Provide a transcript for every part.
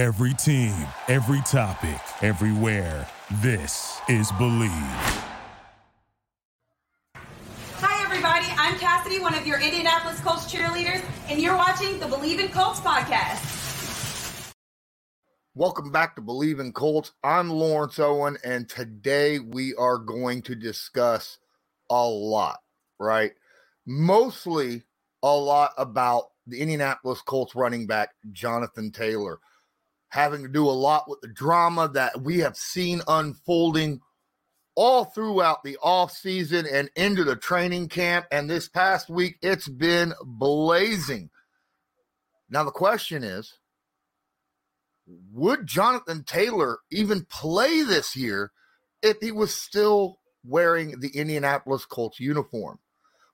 Every team, every topic, everywhere. This is Bleav. Hi, everybody. I'm Cassidy, one of your Indianapolis Colts cheerleaders, and you're watching the Bleav in Colts podcast. Welcome back to Bleav in Colts. I'm Lawrence Owen, and today we are going to discuss a lot, right? Mostly a lot about the Indianapolis Colts running back, Jonathan Taylor having to do a lot with the drama that we have seen unfolding all throughout the off season and into the training camp. And this past week, it's been blazing. Now, the question is would Jonathan Taylor even play this year if he was still wearing the Indianapolis Colts uniform?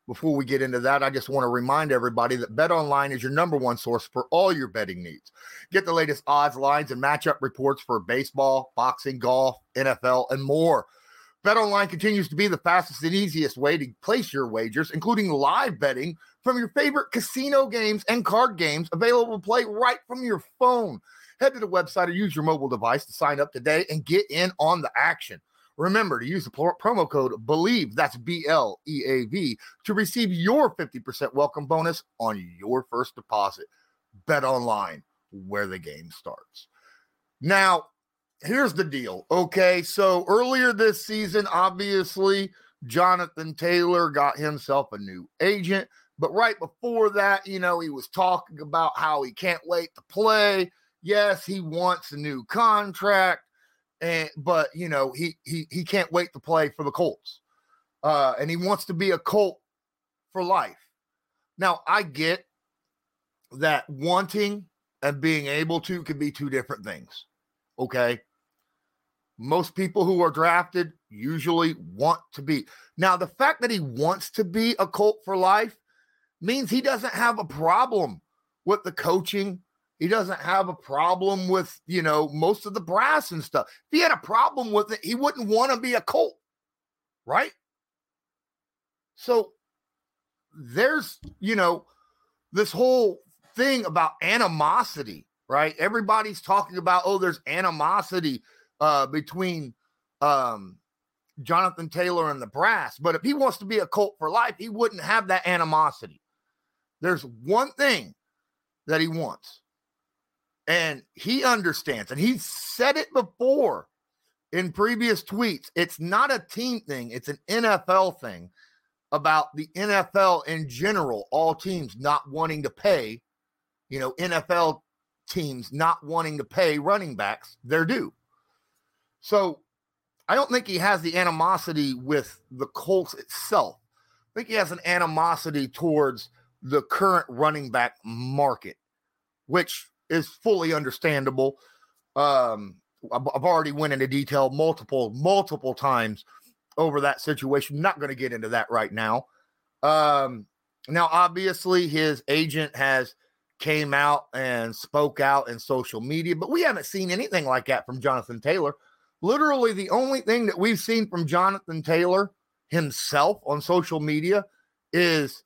Before we get into that, I just want to remind everybody that Bet Online is your number one source for all your betting needs. Get the latest odds, lines, and matchup reports for baseball, boxing, golf, NFL, and more. BetOnline continues to be the fastest and easiest way to place your wagers, including live betting from your favorite casino games and card games available to play right from your phone. Head to the website or use your mobile device to sign up today and get in on the action. Remember to use the promo code BLEAV, that's B L E A V, to receive your 50% welcome bonus on your first deposit. Bet online where the game starts. Now, here's the deal. Okay. So earlier this season, obviously, Jonathan Taylor got himself a new agent. But right before that, you know, he was talking about how he can't wait to play. Yes, he wants a new contract and but you know he he he can't wait to play for the Colts, uh, and he wants to be a Colt for life. Now I get that wanting and being able to could be two different things. Okay. Most people who are drafted usually want to be. Now, the fact that he wants to be a Colt for life means he doesn't have a problem with the coaching he doesn't have a problem with, you know, most of the brass and stuff. If he had a problem with it, he wouldn't want to be a Colt, right? So there's, you know, this whole thing about animosity, right? Everybody's talking about, oh, there's animosity uh, between um, Jonathan Taylor and the brass. But if he wants to be a Colt for life, he wouldn't have that animosity. There's one thing that he wants and he understands, and he said it before in previous tweets. It's not a team thing, it's an NFL thing about the NFL in general, all teams not wanting to pay, you know, NFL teams not wanting to pay running backs their due. So I don't think he has the animosity with the Colts itself. I think he has an animosity towards the current running back market, which is fully understandable. Um, I've already went into detail multiple, multiple times over that situation. Not going to get into that right now. Um, now, obviously, his agent has came out and spoke out in social media, but we haven't seen anything like that from Jonathan Taylor. Literally, the only thing that we've seen from Jonathan Taylor himself on social media is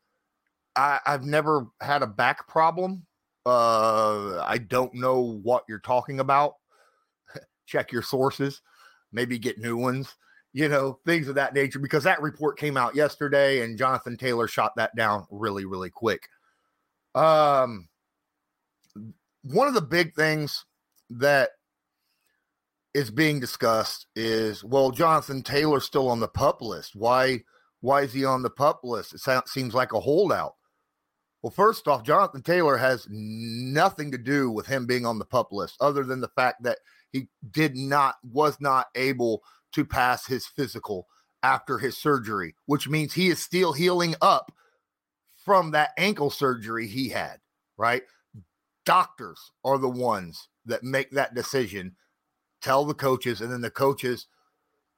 I, have never had a back problem. Uh, I don't know what you're talking about. Check your sources, maybe get new ones, you know, things of that nature, because that report came out yesterday and Jonathan Taylor shot that down really, really quick. Um, one of the big things that is being discussed is well, Jonathan Taylor's still on the pup list. Why? Why is he on the pup list? It seems like a holdout. Well, first off, Jonathan Taylor has nothing to do with him being on the pup list, other than the fact that he did not, was not able to pass his physical after his surgery, which means he is still healing up from that ankle surgery he had, right? Doctors are the ones that make that decision, tell the coaches, and then the coaches,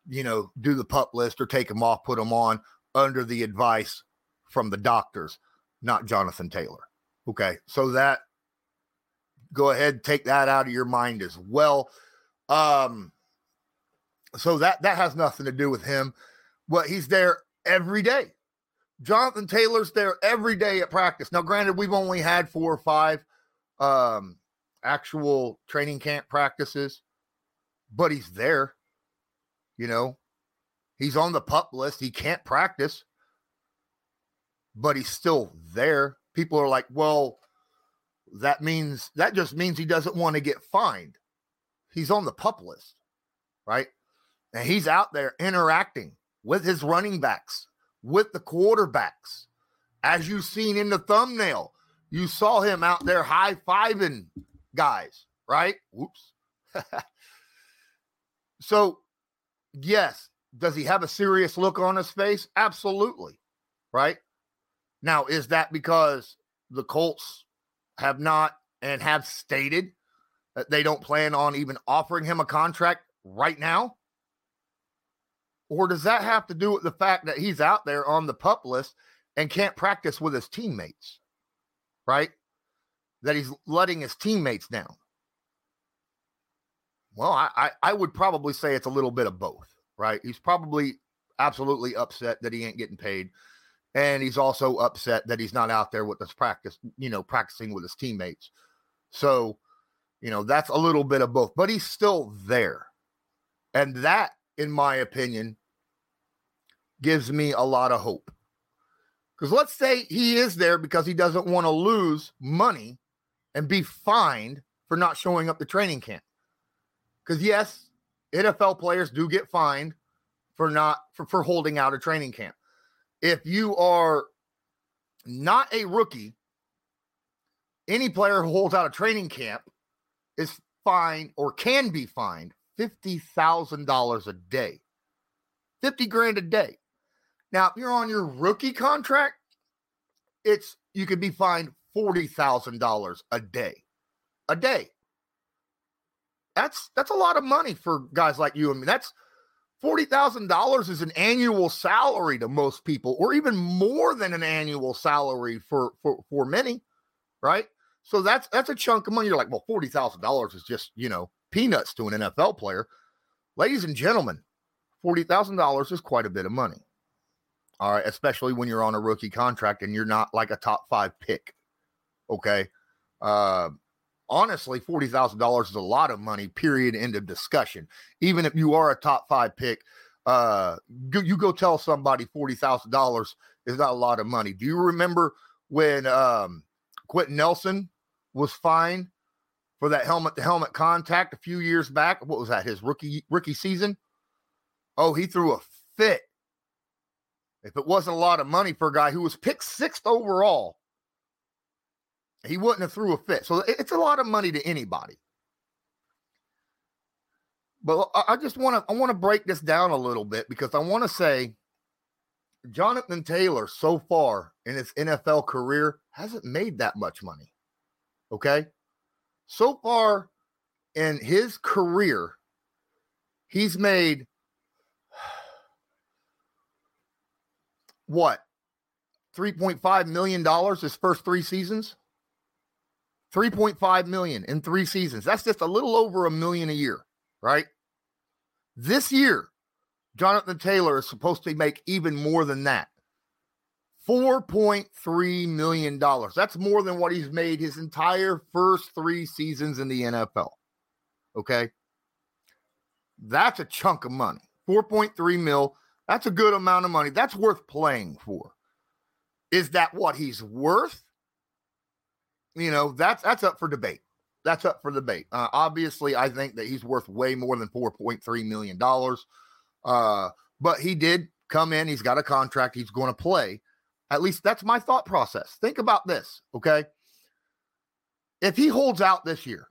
you know, do the pup list or take him off, put him on under the advice from the doctors not Jonathan Taylor. Okay. So that go ahead, take that out of your mind as well. Um, so that that has nothing to do with him. Well, he's there every day. Jonathan Taylor's there every day at practice. Now, granted, we've only had four or five um, actual training camp practices, but he's there. You know, he's on the pup list. He can't practice, but he's still there. People are like, well, that means that just means he doesn't want to get fined. He's on the pup list, right? And he's out there interacting with his running backs, with the quarterbacks. As you've seen in the thumbnail, you saw him out there high fiving guys, right? Whoops. so, yes, does he have a serious look on his face? Absolutely, right? Now, is that because the Colts have not and have stated that they don't plan on even offering him a contract right now? Or does that have to do with the fact that he's out there on the pup list and can't practice with his teammates? Right? That he's letting his teammates down. Well, I, I, I would probably say it's a little bit of both, right? He's probably absolutely upset that he ain't getting paid. And he's also upset that he's not out there with us practice, you know, practicing with his teammates. So, you know, that's a little bit of both, but he's still there. And that, in my opinion, gives me a lot of hope. Because let's say he is there because he doesn't want to lose money and be fined for not showing up to training camp. Because yes, NFL players do get fined for not for, for holding out a training camp. If you are not a rookie, any player who holds out a training camp is fined or can be fined $50,000 a day. 50 grand a day. Now, if you're on your rookie contract, it's you could be fined $40,000 a day. A day. That's that's a lot of money for guys like you and me. That's $40,000 is an annual salary to most people or even more than an annual salary for for for many, right? So that's that's a chunk of money. You're like, well, $40,000 is just, you know, peanuts to an NFL player. Ladies and gentlemen, $40,000 is quite a bit of money. All right, especially when you're on a rookie contract and you're not like a top 5 pick. Okay? Uh honestly, $40,000 is a lot of money, period, end of discussion. Even if you are a top five pick, uh, you go tell somebody $40,000 is not a lot of money. Do you remember when um, Quenton Nelson was fined for that helmet to helmet contact a few years back? What was that, his rookie rookie season? Oh, he threw a fit. If it wasn't a lot of money for a guy who was picked sixth overall he wouldn't have threw a fit. So it's a lot of money to anybody. But I just want to I want to break this down a little bit because I want to say Jonathan Taylor so far in his NFL career hasn't made that much money. Okay? So far in his career, he's made what? 3.5 million dollars his first 3 seasons. 3.5 million in three seasons. That's just a little over a million a year, right? This year, Jonathan Taylor is supposed to make even more than that. $4.3 million. That's more than what he's made his entire first three seasons in the NFL. Okay. That's a chunk of money. 4.3 mil. That's a good amount of money. That's worth playing for. Is that what he's worth? You know, that's that's up for debate. That's up for debate. Uh, obviously, I think that he's worth way more than four point three million dollars. Uh, but he did come in. He's got a contract. He's going to play. At least that's my thought process. Think about this, okay? If he holds out this year,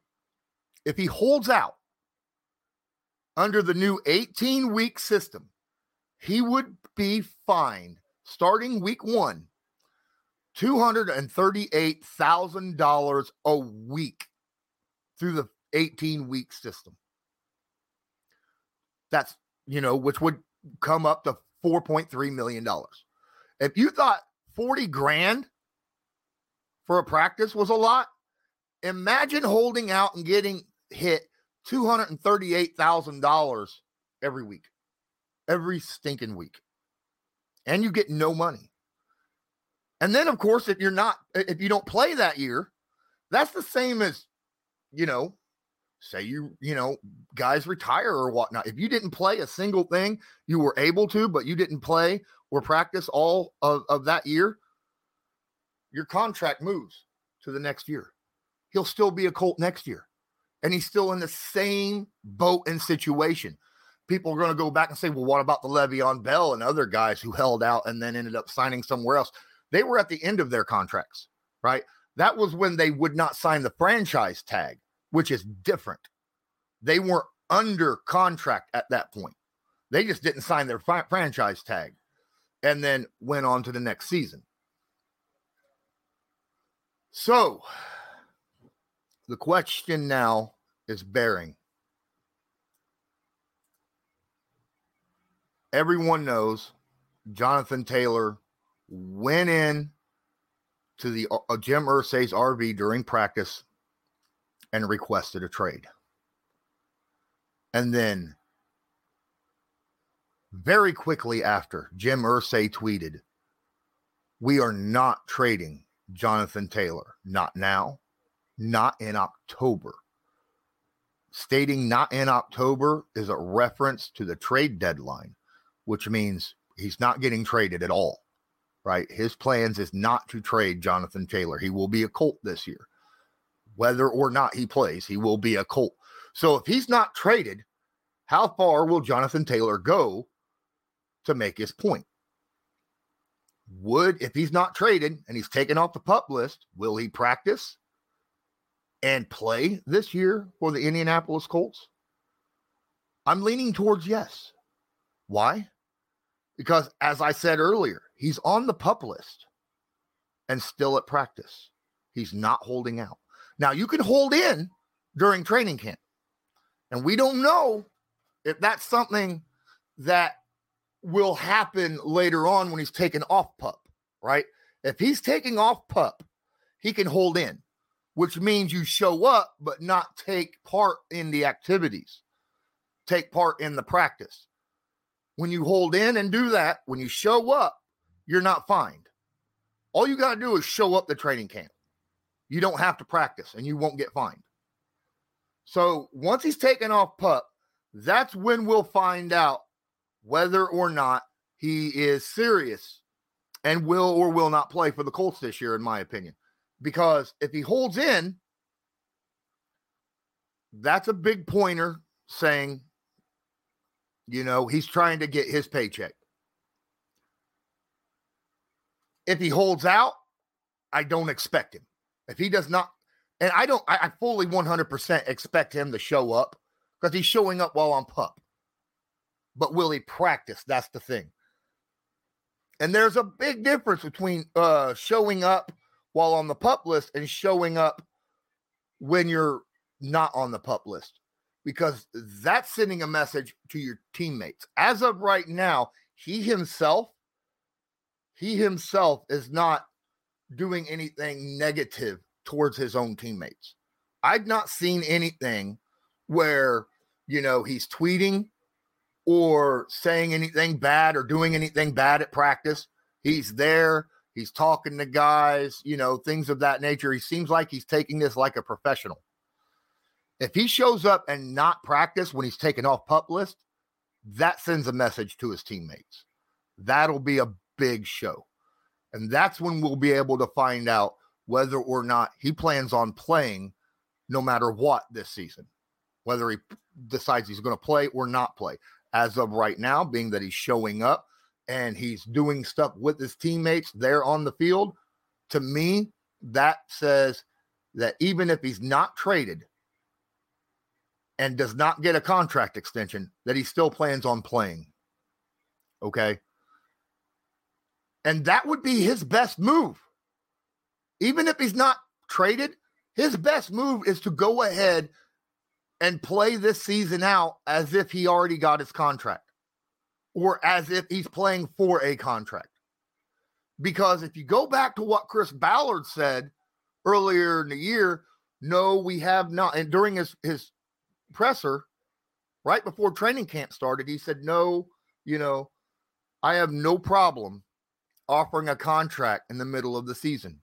if he holds out under the new 18 week system, he would be fined starting week one $238,000 a week through the 18 week system. That's, you know, which would come up to $4.3 million. If you thought 40 grand for a practice was a lot, imagine holding out and getting hit $238,000 every week, every stinking week. And you get no money. And then, of course, if you're not, if you don't play that year, that's the same as you know, say you, you know, guys retire or whatnot. If you didn't play a single thing, you were able to, but you didn't play or practice all of, of that year, your contract moves to the next year. He'll still be a Colt next year. And he's still in the same boat and situation. People are going to go back and say, well, what about the Le'Veon Bell and other guys who held out and then ended up signing somewhere else? They were at the end of their contracts, right? That was when they would not sign the franchise tag, which is different. They weren't under contract at that point. They just didn't sign their fi- franchise tag and then went on to the next season. So the question now is bearing. Everyone knows Jonathan Taylor went in to the uh, Jim Irsay's RV during practice and requested a trade. And then very quickly after, Jim Irsay tweeted, We are not trading Jonathan Taylor. Not now, not in October. Stating not in October is a reference to the trade deadline, which means he's not getting traded at all, right? His plans is not to trade Jonathan Taylor. He will be a Colt this year. Whether or not he plays, he will be a Colt. So if he's not traded, how far will Jonathan Taylor go to make his point? Would, if he's not traded and he's taken off the pup list, will he practice and play this year for the Indianapolis Colts? I'm leaning towards yes. Why? Because as I said earlier, he's on the pup list and still at practice. He's not holding out. Now, you can hold in during training camp. And we don't know if that's something that will happen later on when he's taken off pup, right? If he's taking off pup, he can hold in, which means you show up but not take part in the activities, take part in the practice. When you hold in and do that, when you show up, you're not fined. All you got to do is show up the training camp. You don't have to practice and you won't get fined. So once he's taken off pup, that's when we'll find out whether or not he is serious and will or will not play for the Colts this year, in my opinion. Because if he holds in, that's a big pointer saying, you know, he's trying to get his paycheck. If he holds out, I don't expect him. If he does not, and I don't, I, I fully 100% expect him to show up because he's showing up while on pup but will he practice? That's the thing. And there's a big difference between uh, showing up while on the pup list and showing up when you're not on the pup list because that's sending a message to your teammates. As of right now, he himself, he himself is not doing anything negative towards his own teammates. I've not seen anything where, you know, he's tweeting or saying anything bad or doing anything bad at practice. He's there. He's talking to guys, you know, things of that nature. He seems like he's taking this like a professional. If he shows up and not practice when he's taken off pup list, that sends a message to his teammates. That'll be a big show. And that's when we'll be able to find out whether or not he plans on playing no matter what this season, whether he decides he's going to play or not play as of right now, being that he's showing up and he's doing stuff with his teammates there on the field. To me, that says that even if he's not traded and does not get a contract extension, that he still plans on playing. Okay. And that would be his best move. Even if he's not traded, his best move is to go ahead and play this season out as if he already got his contract or as if he's playing for a contract. Because if you go back to what Chris Ballard said earlier in the year, no, we have not. And during his, his presser, right before training camp started, he said, no, you know, I have no problem offering a contract in the middle of the season.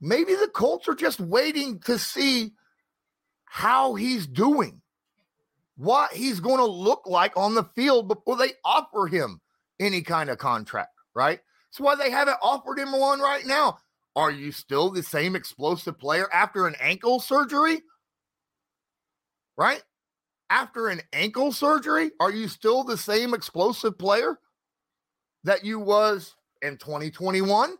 Maybe the Colts are just waiting to see how he's doing, what he's going to look like on the field before they offer him any kind of contract, right? That's why they haven't offered him one right now. Are you still the same explosive player after an ankle surgery? Right? After an ankle surgery, are you still the same explosive player that you was in 2021?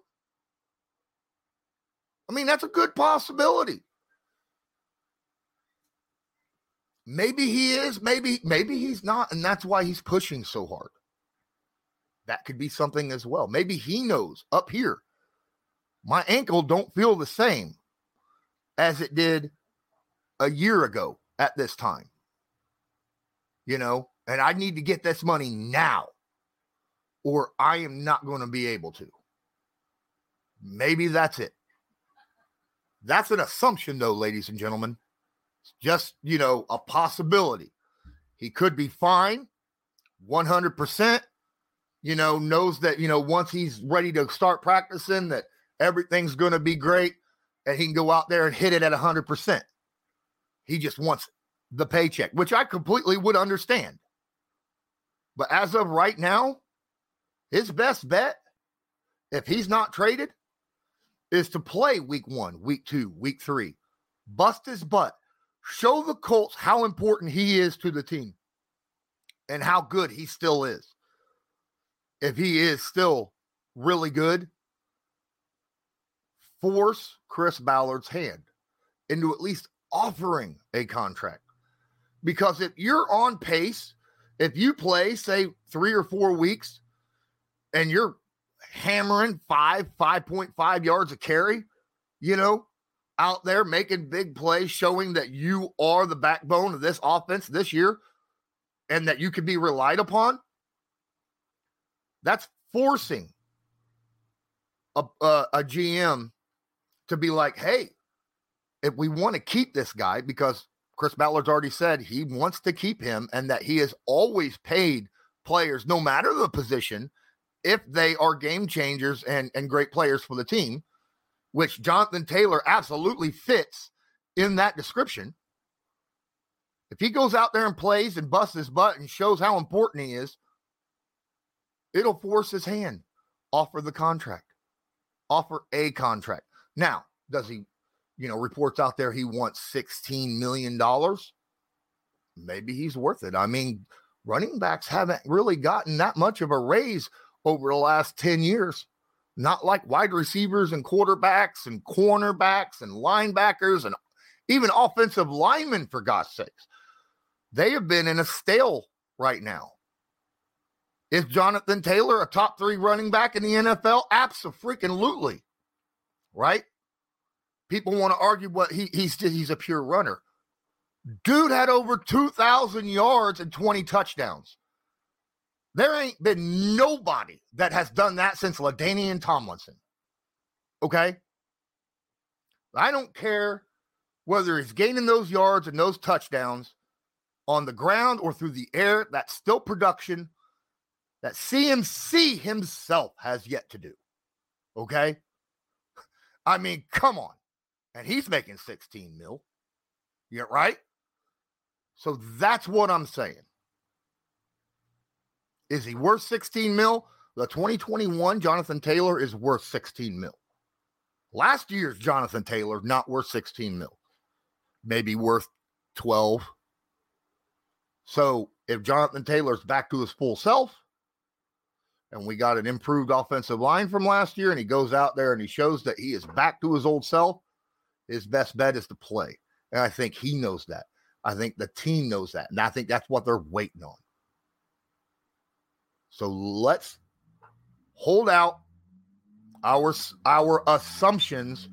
I mean, that's a good possibility. Maybe he is, maybe maybe he's not, and that's why he's pushing so hard. That could be something as well. Maybe he knows up here. My ankle don't feel the same as it did a year ago at this time. You know, and I need to get this money now or I am not going to be able to. Maybe that's it. That's an assumption, though, ladies and gentlemen. It's just, you know, a possibility. He could be fine 100%, you know, knows that, you know, once he's ready to start practicing, that everything's going to be great and he can go out there and hit it at 100%. He just wants the paycheck, which I completely would understand. But as of right now, his best bet, if he's not traded, is to play week one, week two, week three, bust his butt, show the Colts how important he is to the team and how good he still is. If he is still really good, force Chris Ballard's hand into at least offering a contract. Because if you're on pace, if you play, say, three or four weeks and you're hammering five, 5.5 yards a carry, you know, out there making big plays, showing that you are the backbone of this offense this year and that you can be relied upon. That's forcing a, a, a GM to be like, hey, if we want to keep this guy, because Chris Ballard's already said he wants to keep him and that he has always paid players, no matter the position, if they are game changers and, and great players for the team, which Jonathan Taylor absolutely fits in that description. If he goes out there and plays and busts his butt and shows how important he is, it'll force his hand. Offer the contract, offer a contract. Now, does he, you know, reports out there he wants $16 million? Maybe he's worth it. I mean, running backs haven't really gotten that much of a raise over the last 10 years. Not like wide receivers and quarterbacks and cornerbacks and linebackers and even offensive linemen, for God's sakes. They have been in a stale right now. Is Jonathan Taylor a top three running back in the NFL? Absolutely. Right? People want to argue what he, he's he's a pure runner. Dude had over 2,000 yards and 20 touchdowns. There ain't been nobody that has done that since LaDainian Tomlinson. Okay? I don't care whether he's gaining those yards and those touchdowns on the ground or through the air. That's still production that CMC himself has yet to do. Okay? I mean, come on. And he's making 16 mil. Yeah, right? So that's what I'm saying. Is he worth 16 mil? The 2021 Jonathan Taylor is worth 16 mil. Last year's Jonathan Taylor not worth 16 mil. Maybe worth 12. So if Jonathan Taylor's back to his full self and we got an improved offensive line from last year and he goes out there and he shows that he is back to his old self, his best bet is to play. And I think he knows that. I think the team knows that. And I think that's what they're waiting on. So let's hold out our our assumptions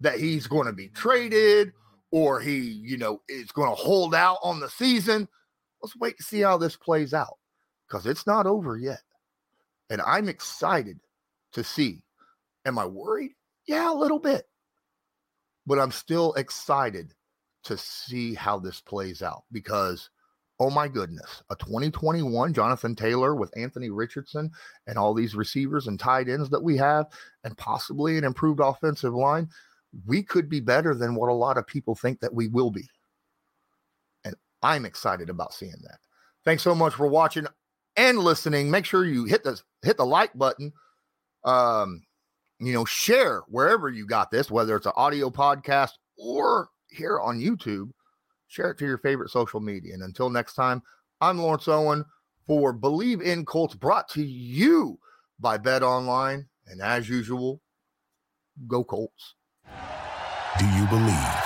that he's going to be traded or he, you know, is going to hold out on the season. Let's wait to see how this plays out because it's not over yet. And I'm excited to see. Am I worried? Yeah, a little bit. But I'm still excited to see how this plays out because oh my goodness, a 2021 Jonathan Taylor with Anthony Richardson and all these receivers and tight ends that we have, and possibly an improved offensive line. we could be better than what a lot of people think that we will be. And I'm excited about seeing that. Thanks so much for watching and listening. Make sure you hit the hit the like button. Um, you know, share wherever you got this, whether it's an audio podcast or here on YouTube. Share it to your favorite social media. And until next time, I'm Lawrence Owen for Bleav in Colts, brought to you by Bet Online. And as usual, go Colts. Do you believe?